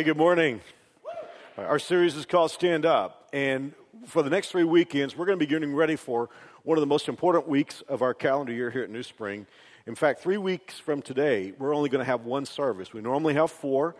Hey, good morning. Our series is called Stand Up. And for the next three weekends, we're going to be getting ready for one of the most important weeks of our calendar year here at New Spring. In fact, three weeks from today, we're only going to have one service. We normally have four,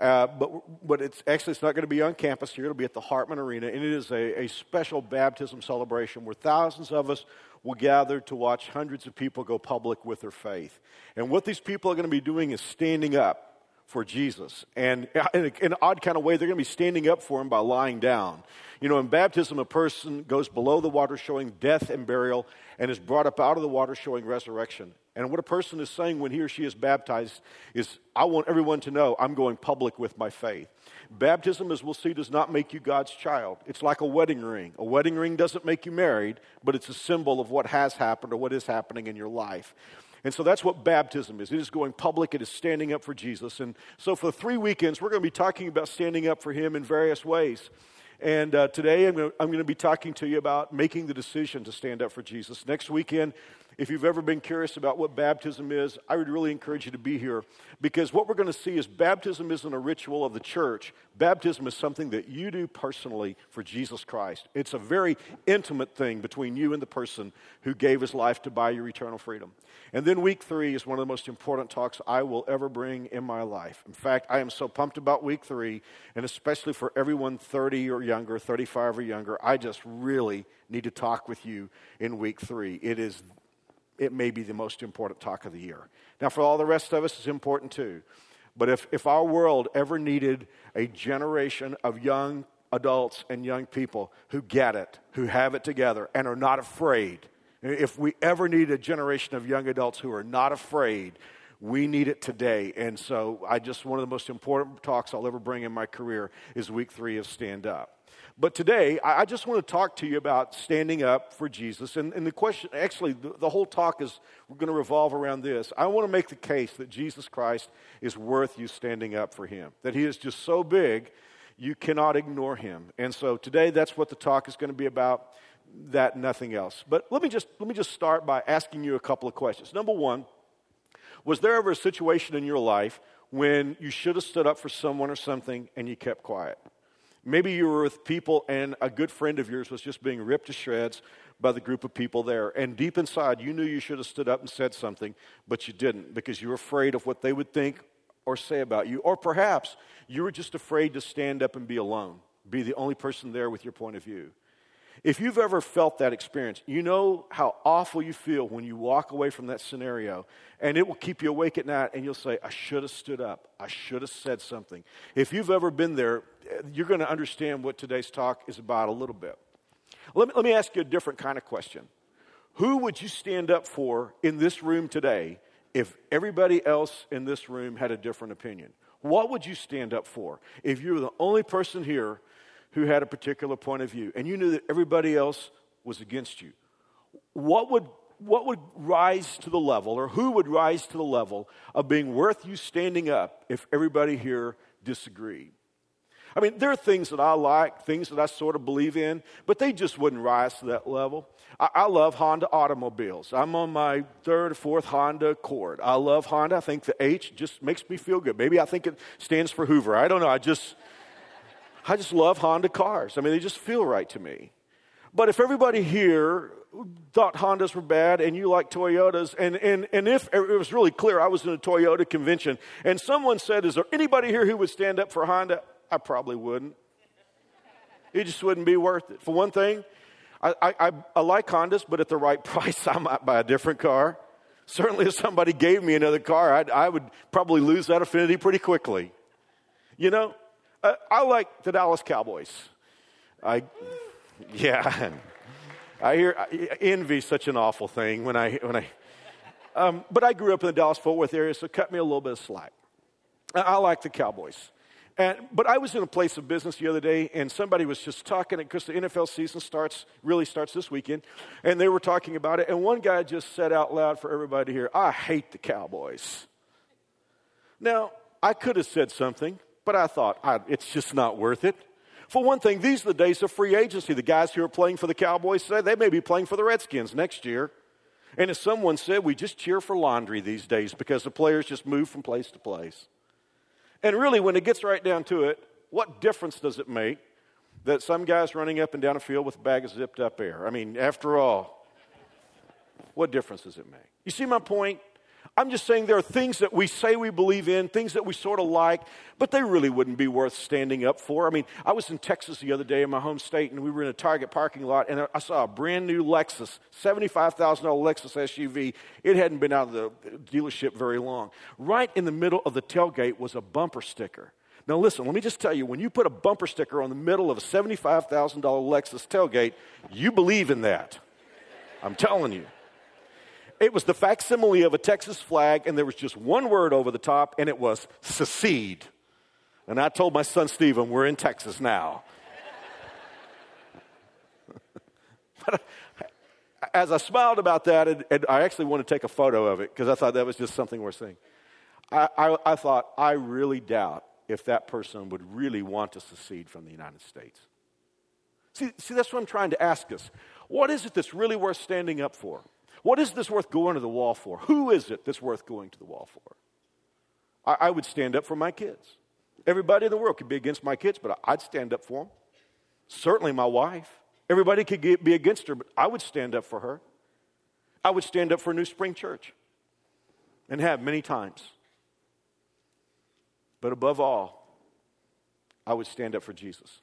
uh, but, but it's actually it's not going to be on campus here. It'll be at the Hartman Arena, and it is a, a special baptism celebration where thousands of us will gather to watch hundreds of people go public with their faith. And what these people are going to be doing is standing up for Jesus. And in, an odd kind of way, they're going to be standing up for him by lying down. You know, in baptism, a person goes below the water showing death and burial and is brought up out of the water showing resurrection. And what a person is saying when he or she is baptized is, I want everyone to know I'm going public with my faith. Baptism, as we'll see, does not make you God's child. It's like a wedding ring. A wedding ring doesn't make you married, but it's a symbol of what has happened or what is happening in your life. And so that's what baptism is. It is going public, it is standing up for Jesus. And so for three weekends, we're going to be talking about standing up for Him in various ways. And uh, today I'm going, to, I'm going to be talking to you about making the decision to stand up for Jesus. Next weekend, if you've ever been curious about what baptism is, I would really encourage you to be here because what we're going to see is baptism isn't a ritual of the church. Baptism is something that you do personally for Jesus Christ. It's a very intimate thing between you and the person who gave his life to buy your eternal freedom. And then week three is one of the most important talks I will ever bring in my life. In fact, I am so pumped about week three, and especially for everyone 30 or younger, 35 or younger, I just really need to talk with you in week three. It is it may be the most important talk of the year. Now, for all the rest of us, it's important too. But if, if our world ever needed a generation of young adults and young people who get it, who have it together, and are not afraid, if we ever need a generation of young adults who are not afraid, we need it today. And so I just, one of the most important talks I'll ever bring in my career is week three of Stand Up. But today, I just want to talk to you about standing up for Jesus. And, and the question, actually, the, the whole talk is we're going to revolve around this. I want to make the case that Jesus Christ is worth you standing up for him, that he is just so big, you cannot ignore him. And so today, that's what the talk is going to be about, that nothing else. But let me just, let me just start by asking you a couple of questions. Number one, was there ever a situation in your life when you should have stood up for someone or something and you kept quiet? Maybe you were with people and a good friend of yours was just being ripped to shreds by the group of people there. And deep inside, you knew you should have stood up and said something, but you didn't because you were afraid of what they would think or say about you. Or perhaps you were just afraid to stand up and be alone, be the only person there with your point of view. If you've ever felt that experience, you know how awful you feel when you walk away from that scenario, and it will keep you awake at night, and you'll say, I should have stood up. I should have said something. If you've ever been there, you're going to understand what today's talk is about a little bit. Let me, let me ask you a different kind of question. Who would you stand up for in this room today if everybody else in this room had a different opinion? What would you stand up for if you were the only person here who had a particular point of view and you knew that everybody else was against you? What would, what would rise to the level, or who would rise to the level of being worth you standing up if everybody here disagreed? I mean, there are things that I like, things that I sort of believe in, but they just wouldn't rise to that level. I, I love Honda automobiles. I'm on my third or fourth Honda Accord. I love Honda. I think the H just makes me feel good. Maybe I think it stands for Hoover. I don't know. I just, I just love Honda cars. I mean, they just feel right to me. But if everybody here thought Hondas were bad and you like Toyotas, and, and, and if it was really clear, I was in a Toyota convention, and someone said, Is there anybody here who would stand up for Honda? I probably wouldn't. It just wouldn't be worth it. For one thing, I, I, I like Hondas, but at the right price, I might buy a different car. Certainly, if somebody gave me another car, I'd, I would probably lose that affinity pretty quickly. You know, I, I like the Dallas Cowboys. I, yeah, I hear envy such an awful thing when I when I. Um, but I grew up in the Dallas Fort Worth area, so cut me a little bit of slack. I, I like the Cowboys. And, but I was in a place of business the other day, and somebody was just talking, because the NFL season starts, really starts this weekend, and they were talking about it, and one guy just said out loud for everybody to hear, I hate the Cowboys. Now, I could have said something, but I thought, I, it's just not worth it. For one thing, these are the days of free agency. The guys who are playing for the Cowboys say they may be playing for the Redskins next year. And as someone said, we just cheer for laundry these days because the players just move from place to place. And really, when it gets right down to it, what difference does it make that some guy's running up and down a field with a bag of zipped up air? I mean, after all, what difference does it make? You see my point? I'm just saying there are things that we say we believe in, things that we sort of like, but they really wouldn't be worth standing up for. I mean, I was in Texas the other day in my home state, and we were in a Target parking lot, and I saw a brand new Lexus, $75,000 Lexus SUV. It hadn't been out of the dealership very long. Right in the middle of the tailgate was a bumper sticker. Now, listen, let me just tell you when you put a bumper sticker on the middle of a $75,000 Lexus tailgate, you believe in that. I'm telling you. It was the facsimile of a Texas flag, and there was just one word over the top, and it was secede. And I told my son Stephen, we're in Texas now. but uh, as I smiled about that, and, and, I actually wanted to take a photo of it because I thought that was just something worth seeing. I, I, I thought, I really doubt if that person would really want to secede from the United States. See, see, that's what I'm trying to ask us. What is it that's really worth standing up for? What is this worth going to the wall for? Who is it that's worth going to the wall for? I, I would stand up for my kids. Everybody in the world could be against my kids, but I'd stand up for them. Certainly my wife. Everybody could get, be against her, but I would stand up for her. I would stand up for New Spring Church and have many times. But above all, I would stand up for Jesus.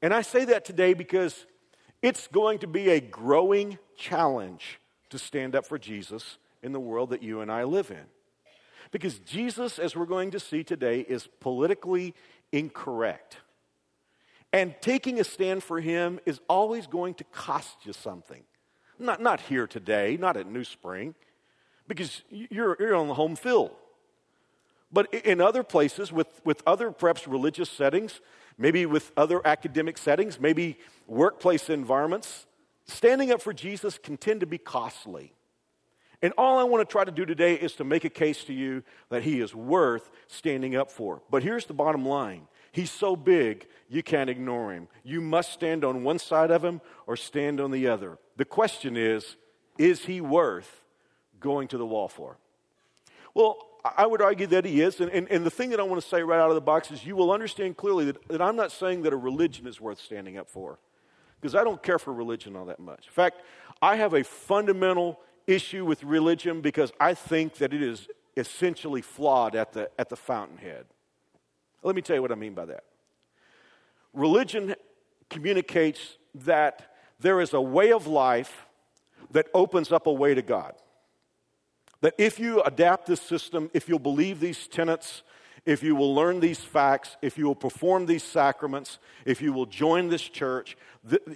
And I say that today because it's going to be a growing challenge to stand up for Jesus in the world that you and I live in. Because Jesus, as we're going to see today, is politically incorrect. And taking a stand for him is always going to cost you something. Not, not here today, not at New Spring, because you're, you're on the home field. But in other places, with, with other perhaps religious settings, maybe with other academic settings, maybe workplace environments, standing up for Jesus can tend to be costly. And all I want to try to do today is to make a case to you that he is worth standing up for. But here's the bottom line He's so big, you can't ignore him. You must stand on one side of him or stand on the other. The question is is he worth going to the wall for? Well, I would argue that he is. And, and, and, the thing that I want to say right out of the box is you will understand clearly that, that I'm not saying that a religion is worth standing up for, because I don't care for religion all that much. In fact, I have a fundamental issue with religion because I think that it is essentially flawed at the, at the fountainhead. Let me tell you what I mean by that. Religion communicates that there is a way of life that opens up a way to God. That if you adapt this system, if you'll believe these tenets, if you will learn these facts, if you will perform these sacraments, if you will join this church,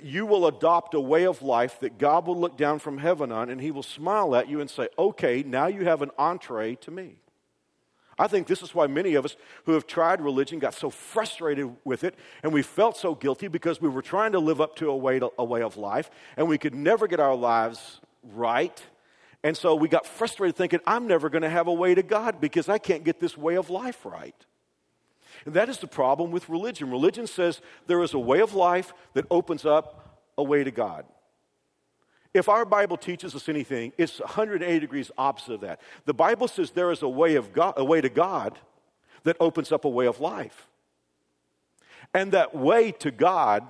you will adopt a way of life that God will look down from heaven on and He will smile at you and say, Okay, now you have an entree to me. I think this is why many of us who have tried religion got so frustrated with it and we felt so guilty because we were trying to live up to a way, to, a way of life and we could never get our lives right and so we got frustrated thinking, I'm never going to have a way to God because I can't get this way of life right. And that is the problem with religion. Religion says there is a way of life that opens up a way to God. If our Bible teaches us anything, it's 180 degrees opposite of that. The Bible says there is a way of God, a way to God that opens up a way of life. And that way to God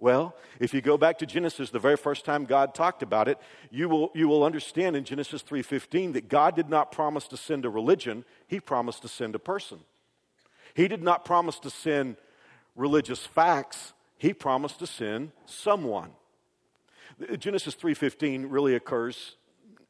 well, if you go back to Genesis, the very first time God talked about it, you will, you will understand in Genesis 3:15 that God did not promise to send a religion, he promised to send a person. He did not promise to send religious facts, he promised to send someone. Genesis 3:15 really occurs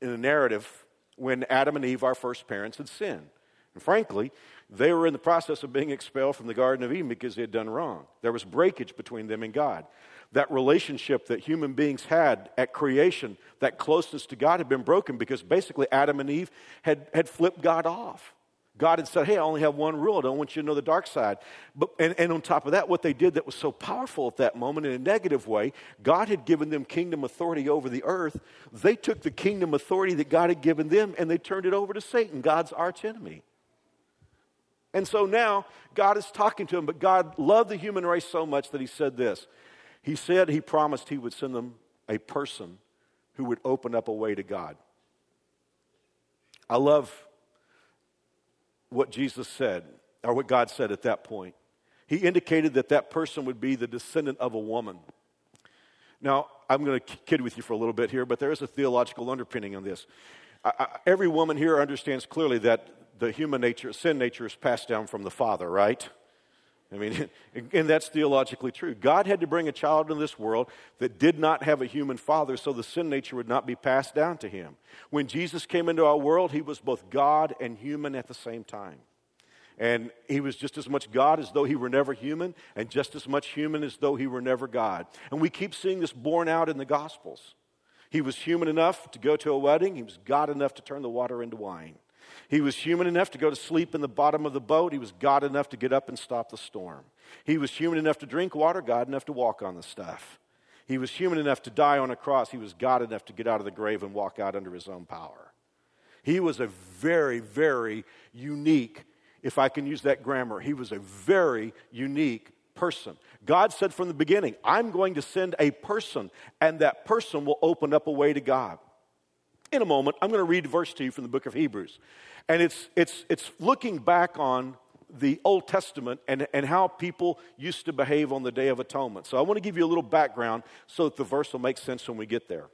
in a narrative when Adam and Eve, our first parents, had sinned. And frankly, they were in the process of being expelled from the Garden of Eden because they had done wrong. There was breakage between them and God. That relationship that human beings had at creation, that closeness to God, had been broken because basically Adam and Eve had, had flipped God off. God had said, Hey, I only have one rule. I don't want you to know the dark side. But, and, and on top of that, what they did that was so powerful at that moment in a negative way, God had given them kingdom authority over the earth. They took the kingdom authority that God had given them and they turned it over to Satan, God's archenemy. And so now God is talking to him, but God loved the human race so much that he said this. He said he promised he would send them a person who would open up a way to God. I love what Jesus said, or what God said at that point. He indicated that that person would be the descendant of a woman. Now, I'm going to kid with you for a little bit here, but there is a theological underpinning on this. I, I, every woman here understands clearly that the human nature, sin nature, is passed down from the father, right? I mean, and that's theologically true. God had to bring a child into this world that did not have a human father, so the sin nature would not be passed down to him. When Jesus came into our world, he was both God and human at the same time. And he was just as much God as though he were never human, and just as much human as though he were never God. And we keep seeing this borne out in the Gospels. He was human enough to go to a wedding, he was God enough to turn the water into wine. He was human enough to go to sleep in the bottom of the boat. He was God enough to get up and stop the storm. He was human enough to drink water, God enough to walk on the stuff. He was human enough to die on a cross. He was God enough to get out of the grave and walk out under his own power. He was a very, very unique, if I can use that grammar, he was a very unique person. God said from the beginning, I'm going to send a person, and that person will open up a way to God. In a moment, I'm going to read a verse to you from the book of Hebrews. And it's, it's, it's looking back on the Old Testament and, and how people used to behave on the Day of Atonement. So I want to give you a little background so that the verse will make sense when we get there.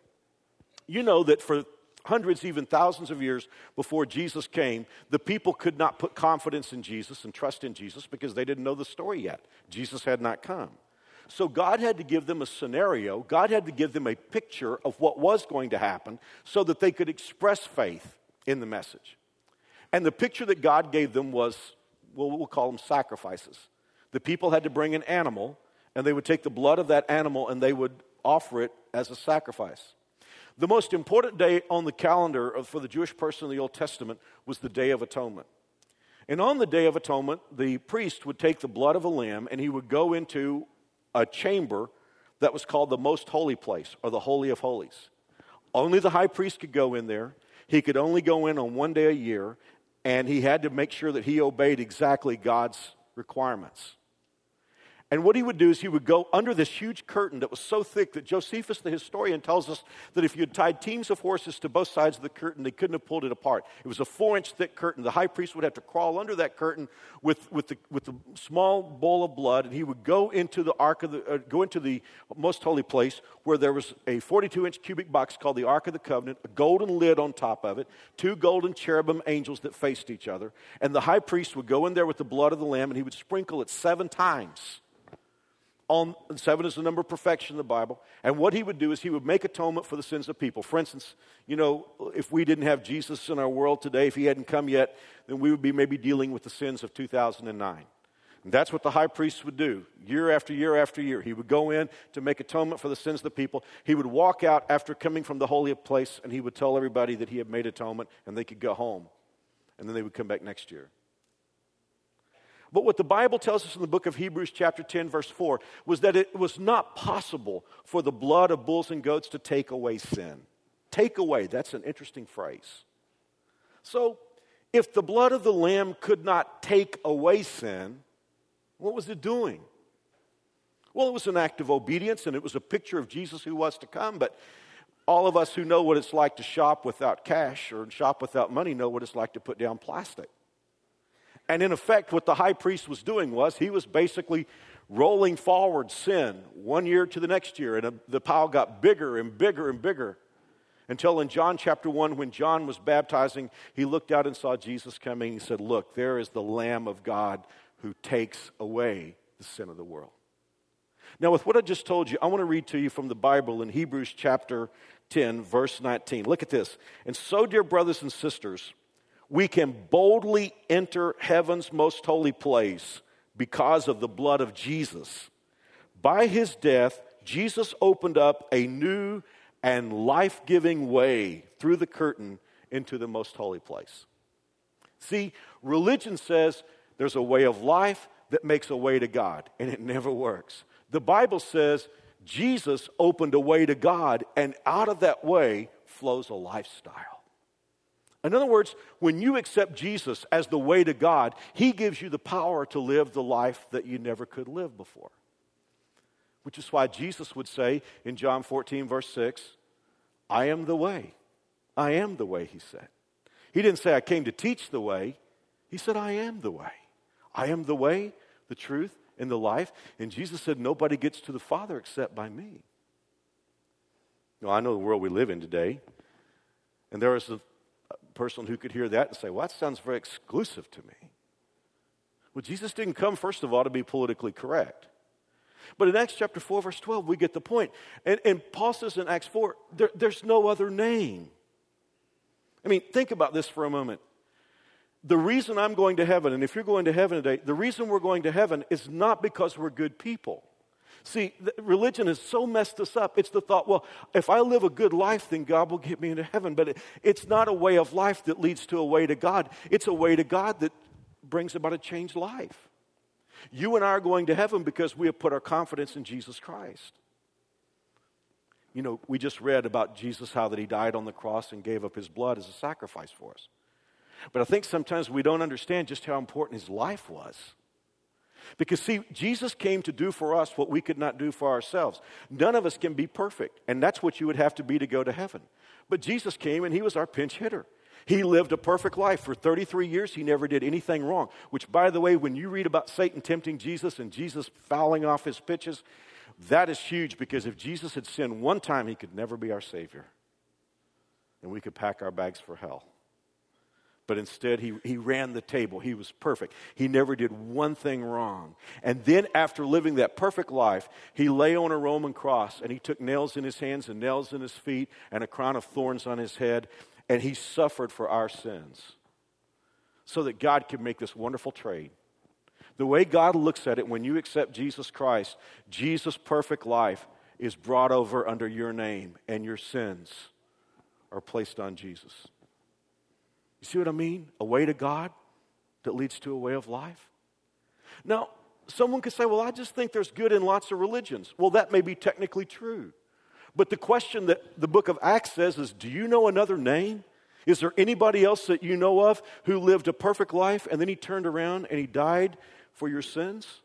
You know that for hundreds, even thousands of years before Jesus came, the people could not put confidence in Jesus and trust in Jesus because they didn't know the story yet. Jesus had not come. So God had to give them a scenario, God had to give them a picture of what was going to happen so that they could express faith in the message. And the picture that God gave them was, well, we'll call them sacrifices. The people had to bring an animal, and they would take the blood of that animal and they would offer it as a sacrifice. The most important day on the calendar for the Jewish person in the Old Testament was the Day of Atonement. And on the Day of Atonement, the priest would take the blood of a lamb and he would go into a chamber that was called the most holy place or the Holy of Holies. Only the high priest could go in there. He could only go in on one day a year, and he had to make sure that he obeyed exactly God's requirements. And what he would do is he would go under this huge curtain that was so thick that Josephus, the historian, tells us that if you had tied teams of horses to both sides of the curtain, they couldn't have pulled it apart. It was a four inch thick curtain. The high priest would have to crawl under that curtain with, with, the, with the small bowl of blood, and he would go into the ark of the, uh, go into the most holy place where there was a 42 inch cubic box called the Ark of the Covenant, a golden lid on top of it, two golden cherubim angels that faced each other. And the high priest would go in there with the blood of the lamb and he would sprinkle it seven times on seven is the number of perfection in the Bible. And what he would do is he would make atonement for the sins of people. For instance, you know, if we didn't have Jesus in our world today, if he hadn't come yet, then we would be maybe dealing with the sins of 2009. And that's what the high priest would do year after year after year. He would go in to make atonement for the sins of the people. He would walk out after coming from the holy place and he would tell everybody that he had made atonement and they could go home. And then they would come back next year. But what the Bible tells us in the book of Hebrews, chapter 10, verse 4, was that it was not possible for the blood of bulls and goats to take away sin. Take away, that's an interesting phrase. So, if the blood of the lamb could not take away sin, what was it doing? Well, it was an act of obedience and it was a picture of Jesus who was to come, but all of us who know what it's like to shop without cash or shop without money know what it's like to put down plastic. And in effect, what the high priest was doing was he was basically rolling forward sin one year to the next year. And uh, the pile got bigger and bigger and bigger until in John chapter 1, when John was baptizing, he looked out and saw Jesus coming. He said, Look, there is the Lamb of God who takes away the sin of the world. Now, with what I just told you, I want to read to you from the Bible in Hebrews chapter 10, verse 19. Look at this. And so, dear brothers and sisters, we can boldly enter heaven's most holy place because of the blood of Jesus. By his death, Jesus opened up a new and life giving way through the curtain into the most holy place. See, religion says there's a way of life that makes a way to God, and it never works. The Bible says Jesus opened a way to God, and out of that way flows a lifestyle. In other words, when you accept Jesus as the way to God, He gives you the power to live the life that you never could live before. Which is why Jesus would say in John 14, verse 6, I am the way. I am the way, He said. He didn't say, I came to teach the way. He said, I am the way. I am the way, the truth, and the life. And Jesus said, Nobody gets to the Father except by me. Now, I know the world we live in today, and there is a person who could hear that and say, Well, that sounds very exclusive to me. Well, Jesus didn't come, first of all, to be politically correct. But in Acts chapter 4, verse 12, we get the point. And, and Paul says in Acts 4, there, there's no other name. I mean, think about this for a moment. The reason I'm going to heaven, and if you're going to heaven today, the reason we're going to heaven is not because we're good people. See, religion has so messed us up. It's the thought, well, if I live a good life, then God will get me into heaven. But it, it's not a way of life that leads to a way to God. It's a way to God that brings about a changed life. You and I are going to heaven because we have put our confidence in Jesus Christ. You know, we just read about Jesus, how that he died on the cross and gave up his blood as a sacrifice for us. But I think sometimes we don't understand just how important his life was. Because, see, Jesus came to do for us what we could not do for ourselves. None of us can be perfect, and that's what you would have to be to go to heaven. But Jesus came and he was our pinch hitter. He lived a perfect life. For 33 years, he never did anything wrong. Which, by the way, when you read about Satan tempting Jesus and Jesus fouling off his pitches, that is huge because if Jesus had sinned one time, he could never be our Savior. And we could pack our bags for hell. But instead, he, he ran the table. He was perfect. He never did one thing wrong. And then, after living that perfect life, he lay on a Roman cross and he took nails in his hands and nails in his feet and a crown of thorns on his head and he suffered for our sins so that God could make this wonderful trade. The way God looks at it when you accept Jesus Christ, Jesus' perfect life is brought over under your name, and your sins are placed on Jesus. You see what I mean? A way to God that leads to a way of life. Now, someone could say, Well, I just think there's good in lots of religions. Well, that may be technically true. But the question that the book of Acts says is Do you know another name? Is there anybody else that you know of who lived a perfect life and then he turned around and he died for your sins?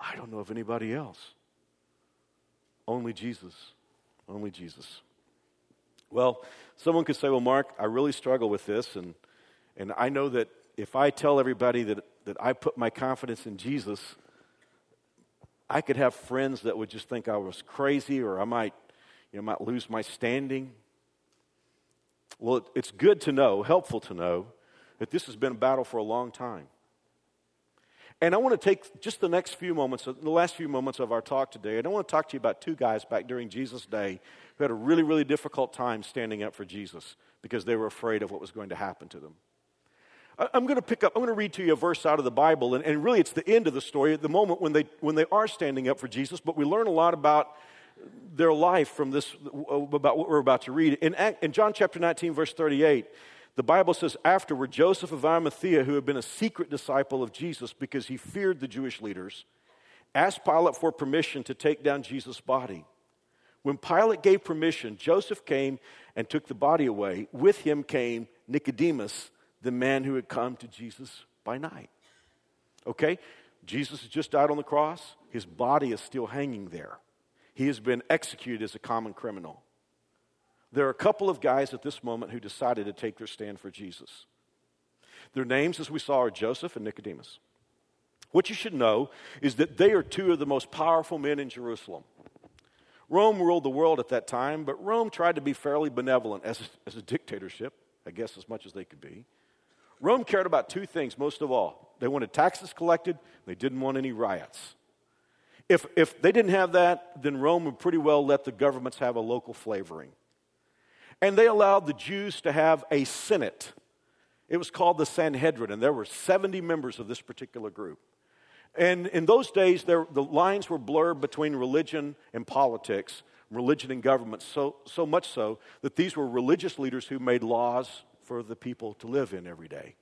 I don't know of anybody else. Only Jesus. Only Jesus. Well, someone could say, Well, Mark, I really struggle with this, and, and I know that if I tell everybody that, that I put my confidence in Jesus, I could have friends that would just think I was crazy or I might, you know, might lose my standing. Well, it's good to know, helpful to know, that this has been a battle for a long time. And I want to take just the next few moments, the last few moments of our talk today, and I want to talk to you about two guys back during Jesus' day who had a really, really difficult time standing up for Jesus because they were afraid of what was going to happen to them. I'm going to pick up, I'm going to read to you a verse out of the Bible, and, and really it's the end of the story at the moment when they, when they are standing up for Jesus, but we learn a lot about their life from this, about what we're about to read. In, in John chapter 19, verse 38, the Bible says, Afterward, Joseph of Arimathea, who had been a secret disciple of Jesus because he feared the Jewish leaders, asked Pilate for permission to take down Jesus' body. When Pilate gave permission, Joseph came and took the body away. With him came Nicodemus the man who had come to Jesus by night. Okay? Jesus has just died on the cross. His body is still hanging there. He has been executed as a common criminal. There are a couple of guys at this moment who decided to take their stand for Jesus. Their names, as we saw, are Joseph and Nicodemus. What you should know is that they are two of the most powerful men in Jerusalem. Rome ruled the world at that time, but Rome tried to be fairly benevolent as, as a dictatorship, I guess as much as they could be. Rome cared about two things most of all. They wanted taxes collected, they didn't want any riots. If, if they didn't have that, then Rome would pretty well let the governments have a local flavoring. And they allowed the Jews to have a Senate. It was called the Sanhedrin, and there were 70 members of this particular group. And in those days, there, the lines were blurred between religion and politics, religion and government, so, so much so that these were religious leaders who made laws for the people to live in every day.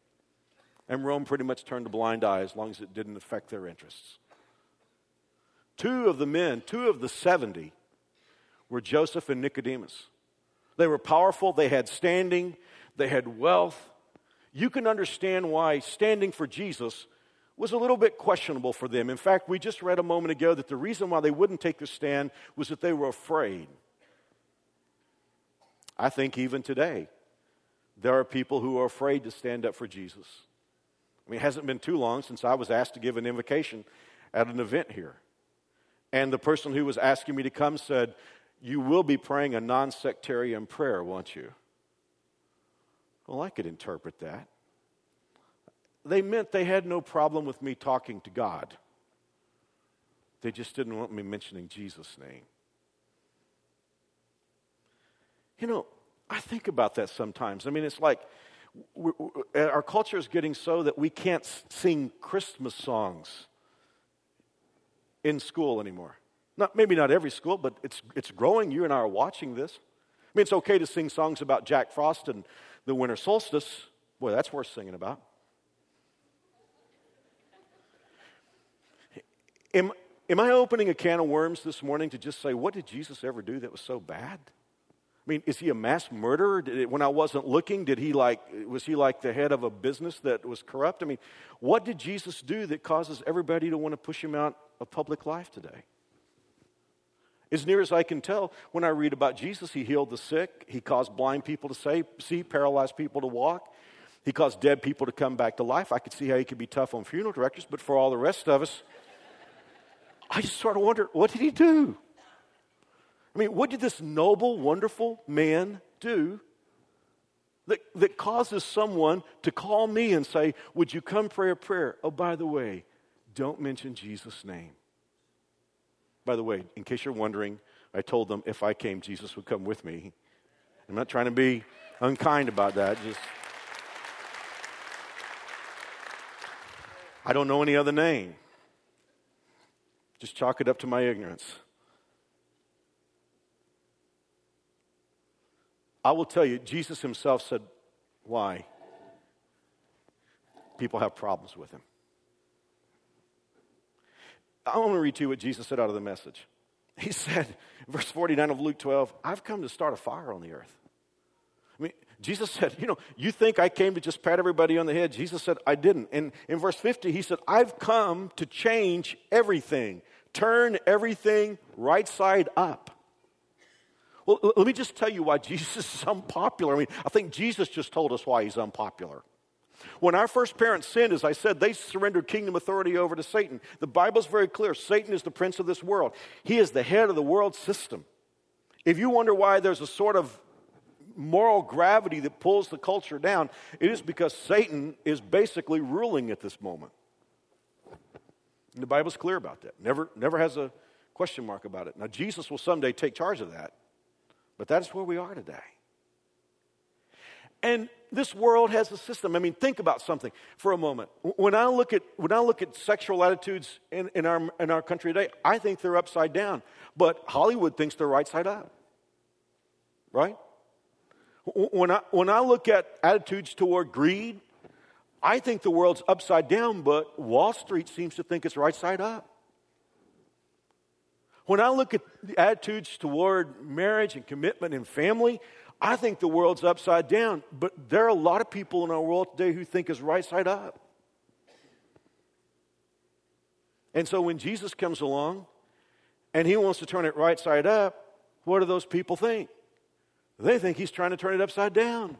And Rome pretty much turned a blind eye as long as it didn't affect their interests. Two of the men, two of the 70, were Joseph and Nicodemus. They were powerful, they had standing, they had wealth. You can understand why standing for Jesus was a little bit questionable for them. In fact, we just read a moment ago that the reason why they wouldn't take the stand was that they were afraid. I think even today, there are people who are afraid to stand up for Jesus. I mean, it hasn't been too long since I was asked to give an invocation at an event here. And the person who was asking me to come said, You will be praying a non sectarian prayer, won't you? Well, I could interpret that. They meant they had no problem with me talking to God, they just didn't want me mentioning Jesus' name. You know, I think about that sometimes. I mean, it's like our culture is getting so that we can't sing Christmas songs in school anymore. Not, maybe not every school, but it's, it's growing. You and I are watching this. I mean, it's okay to sing songs about Jack Frost and the winter solstice. Boy, that's worth singing about. Am, am I opening a can of worms this morning to just say, what did Jesus ever do that was so bad? I mean, is he a mass murderer? It, when I wasn't looking, did he like, was he like the head of a business that was corrupt? I mean, what did Jesus do that causes everybody to want to push him out of public life today? As near as I can tell, when I read about Jesus, he healed the sick, he caused blind people to say, see, paralyzed people to walk, he caused dead people to come back to life. I could see how he could be tough on funeral directors, but for all the rest of us, I just sort of wonder what did he do? I mean, what did this noble, wonderful man do that, that causes someone to call me and say, Would you come pray a prayer? Oh, by the way, don't mention Jesus' name. By the way, in case you're wondering, I told them if I came, Jesus would come with me. I'm not trying to be unkind about that. Just I don't know any other name. Just chalk it up to my ignorance. I will tell you, Jesus himself said, Why? People have problems with him. I want to read to you what Jesus said out of the message. He said, verse 49 of Luke 12, I've come to start a fire on the earth. I mean, Jesus said, You know, you think I came to just pat everybody on the head? Jesus said, I didn't. And in verse 50, he said, I've come to change everything, turn everything right side up. Well, let me just tell you why Jesus is unpopular. I mean, I think Jesus just told us why he's unpopular. When our first parents sinned, as I said, they surrendered kingdom authority over to Satan. The Bible's very clear Satan is the prince of this world, he is the head of the world system. If you wonder why there's a sort of moral gravity that pulls the culture down, it is because Satan is basically ruling at this moment. And the Bible's clear about that. Never, never has a question mark about it. Now, Jesus will someday take charge of that. But that's where we are today. And this world has a system. I mean, think about something for a moment. When I look at, when I look at sexual attitudes in, in, our, in our country today, I think they're upside down. But Hollywood thinks they're right side up. Right? When I, when I look at attitudes toward greed, I think the world's upside down, but Wall Street seems to think it's right side up. When I look at the attitudes toward marriage and commitment and family, I think the world's upside down. But there are a lot of people in our world today who think it's right side up. And so when Jesus comes along and he wants to turn it right side up, what do those people think? They think he's trying to turn it upside down.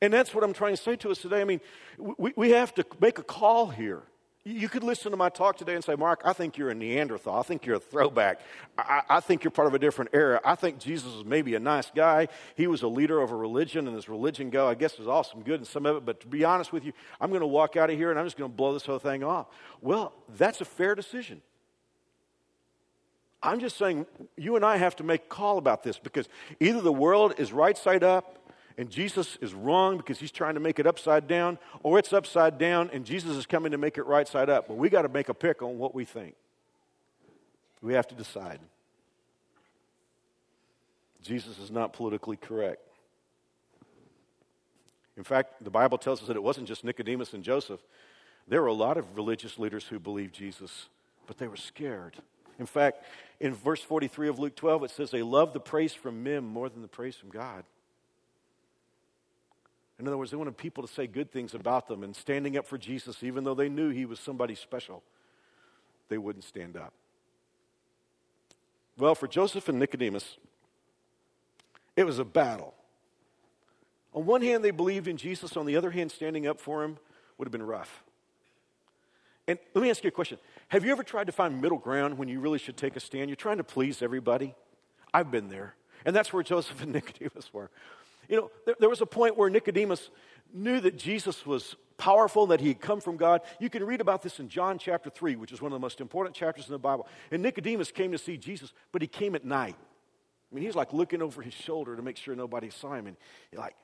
And that's what I'm trying to say to us today. I mean, we, we have to make a call here. You could listen to my talk today and say, Mark, I think you're a Neanderthal. I think you're a throwback. I, I, think you're part of a different era. I think Jesus was maybe a nice guy. He was a leader of a religion, and his religion go, I guess, was awesome, good and some of it. But to be honest with you, I'm going to walk out of here and I'm just going to blow this whole thing off. Well, that's a fair decision. I'm just saying, you and I have to make a call about this because either the world is right side up and Jesus is wrong because he's trying to make it upside down, or it's upside down and Jesus is coming to make it right side up. But we got to make a pick on what we think. We have to decide. Jesus is not politically correct. In fact, the Bible tells us that it wasn't just Nicodemus and Joseph. There were a lot of religious leaders who believed Jesus, but they were scared. In fact, in verse 43 of Luke 12, it says they loved the praise from men more than the praise from God. In other words, they wanted people to say good things about them and standing up for Jesus, even though they knew he was somebody special, they wouldn't stand up. Well, for Joseph and Nicodemus, it was a battle. On one hand, they believed in Jesus. On the other hand, standing up for him would have been rough. And let me ask you a question. Have you ever tried to find middle ground when you really should take a stand? You're trying to please everybody. I've been there. And that's where Joseph and Nicodemus were. You know, there, there was a point where Nicodemus knew that Jesus was powerful, that he had come from God. You can read about this in John chapter 3, which is one of the most important chapters in the Bible. And Nicodemus came to see Jesus, but he came at night. I mean, he's like looking over his shoulder to make sure nobody saw him. And he's like,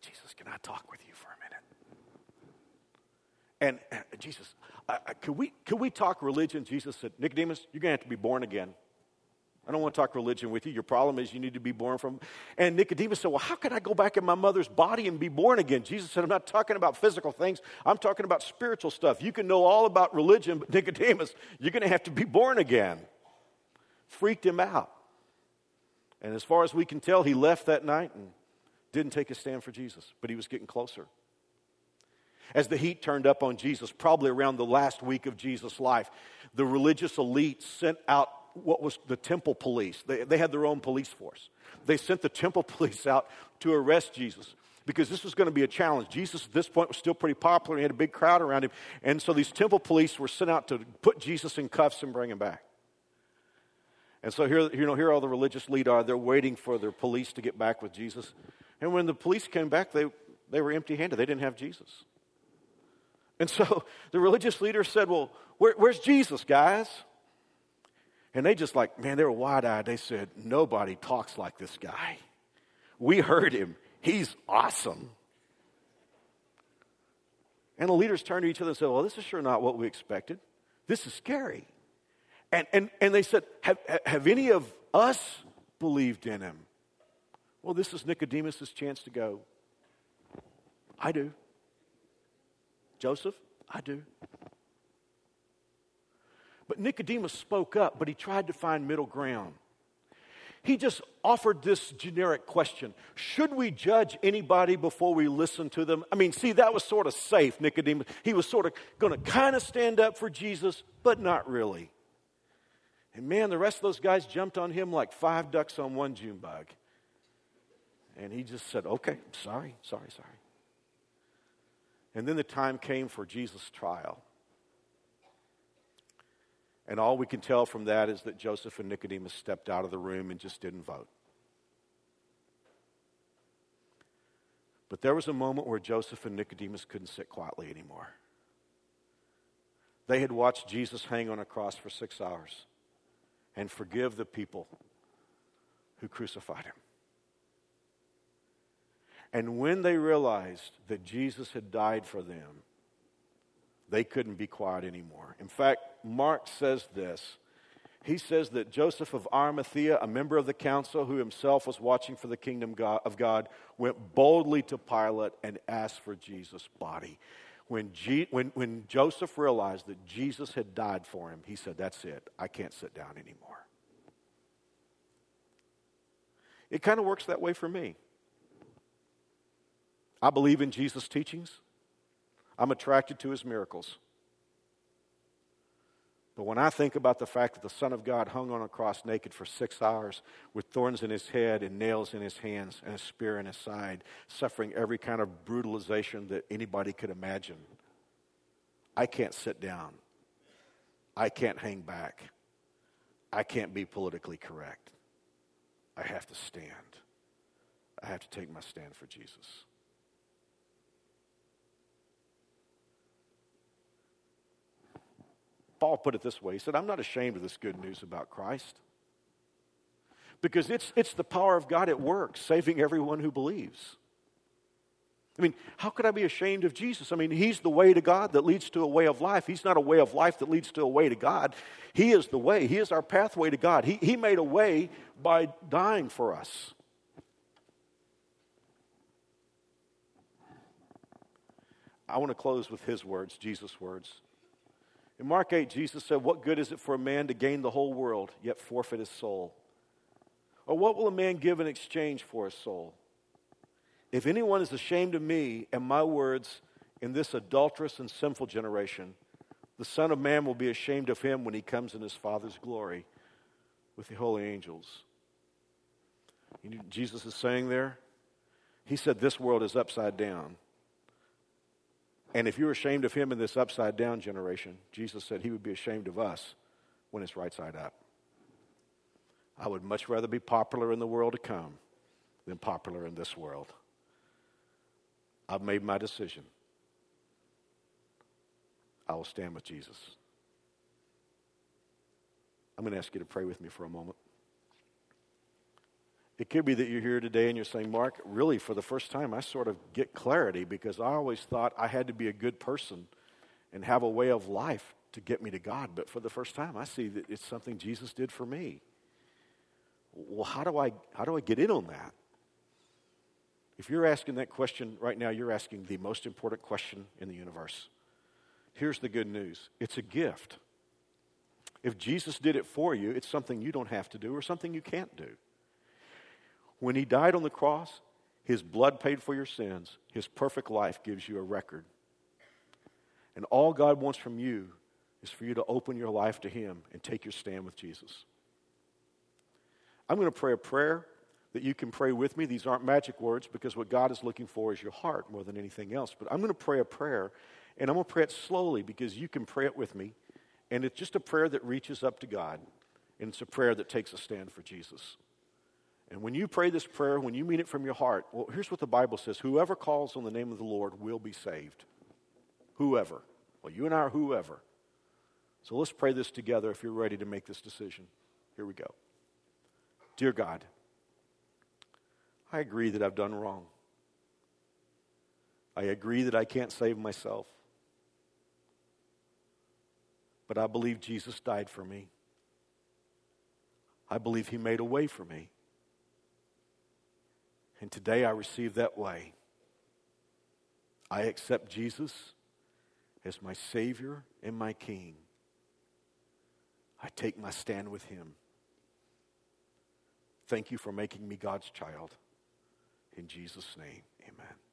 Jesus, can I talk with you for a minute? And Jesus, uh, could, we, could we talk religion? Jesus said, Nicodemus, you're going to have to be born again. I don't want to talk religion with you. Your problem is you need to be born from. And Nicodemus said, Well, how can I go back in my mother's body and be born again? Jesus said, I'm not talking about physical things. I'm talking about spiritual stuff. You can know all about religion, but Nicodemus, you're going to have to be born again. Freaked him out. And as far as we can tell, he left that night and didn't take a stand for Jesus, but he was getting closer. As the heat turned up on Jesus, probably around the last week of Jesus' life, the religious elite sent out what was the temple police. They, they had their own police force. They sent the temple police out to arrest Jesus because this was going to be a challenge. Jesus, at this point, was still pretty popular. He had a big crowd around him. And so these temple police were sent out to put Jesus in cuffs and bring him back. And so here, you know, here all the religious lead are. They're waiting for their police to get back with Jesus. And when the police came back, they, they were empty handed. They didn't have Jesus. And so the religious leader said, Well, where, where's Jesus, guys? And they just like, man, they were wide eyed. They said, Nobody talks like this guy. We heard him. He's awesome. And the leaders turned to each other and said, Well, this is sure not what we expected. This is scary. And, and, and they said, have, have any of us believed in him? Well, this is Nicodemus' chance to go. I do. Joseph, I do. But Nicodemus spoke up, but he tried to find middle ground. He just offered this generic question Should we judge anybody before we listen to them? I mean, see, that was sort of safe, Nicodemus. He was sort of going to kind of stand up for Jesus, but not really. And man, the rest of those guys jumped on him like five ducks on one June bug. And he just said, okay, sorry, sorry, sorry. And then the time came for Jesus' trial. And all we can tell from that is that Joseph and Nicodemus stepped out of the room and just didn't vote. But there was a moment where Joseph and Nicodemus couldn't sit quietly anymore. They had watched Jesus hang on a cross for six hours and forgive the people who crucified him. And when they realized that Jesus had died for them, they couldn't be quiet anymore. In fact, Mark says this. He says that Joseph of Arimathea, a member of the council who himself was watching for the kingdom of God, went boldly to Pilate and asked for Jesus' body. When, G, when, when Joseph realized that Jesus had died for him, he said, That's it. I can't sit down anymore. It kind of works that way for me. I believe in Jesus' teachings, I'm attracted to his miracles. But when I think about the fact that the Son of God hung on a cross naked for six hours with thorns in his head and nails in his hands and a spear in his side, suffering every kind of brutalization that anybody could imagine, I can't sit down. I can't hang back. I can't be politically correct. I have to stand. I have to take my stand for Jesus. Paul put it this way He said, I'm not ashamed of this good news about Christ because it's, it's the power of God at work, saving everyone who believes. I mean, how could I be ashamed of Jesus? I mean, He's the way to God that leads to a way of life. He's not a way of life that leads to a way to God. He is the way, He is our pathway to God. He, he made a way by dying for us. I want to close with His words, Jesus' words. In Mark 8, Jesus said, What good is it for a man to gain the whole world, yet forfeit his soul? Or what will a man give in exchange for his soul? If anyone is ashamed of me and my words in this adulterous and sinful generation, the Son of Man will be ashamed of him when he comes in his Father's glory with the holy angels. You know, Jesus is saying there, He said, This world is upside down. And if you're ashamed of him in this upside down generation, Jesus said he would be ashamed of us when it's right side up. I would much rather be popular in the world to come than popular in this world. I've made my decision. I will stand with Jesus. I'm going to ask you to pray with me for a moment. It could be that you're here today and you're saying, Mark, really, for the first time, I sort of get clarity because I always thought I had to be a good person and have a way of life to get me to God. But for the first time, I see that it's something Jesus did for me. Well, how do I, how do I get in on that? If you're asking that question right now, you're asking the most important question in the universe. Here's the good news it's a gift. If Jesus did it for you, it's something you don't have to do or something you can't do. When he died on the cross, his blood paid for your sins, his perfect life gives you a record. And all God wants from you is for you to open your life to him and take your stand with Jesus. I'm going to pray a prayer that you can pray with me. These aren't magic words because what God is looking for is your heart more than anything else. But I'm going to pray a prayer, and I'm going to pray it slowly because you can pray it with me. And it's just a prayer that reaches up to God, and it's a prayer that takes a stand for Jesus. And when you pray this prayer, when you mean it from your heart, well, here's what the Bible says Whoever calls on the name of the Lord will be saved. Whoever. Well, you and I are whoever. So let's pray this together if you're ready to make this decision. Here we go. Dear God, I agree that I've done wrong. I agree that I can't save myself. But I believe Jesus died for me. I believe he made a way for me. And today I receive that way. I accept Jesus as my Savior and my King. I take my stand with him. Thank you for making me God's child. In Jesus' name, amen.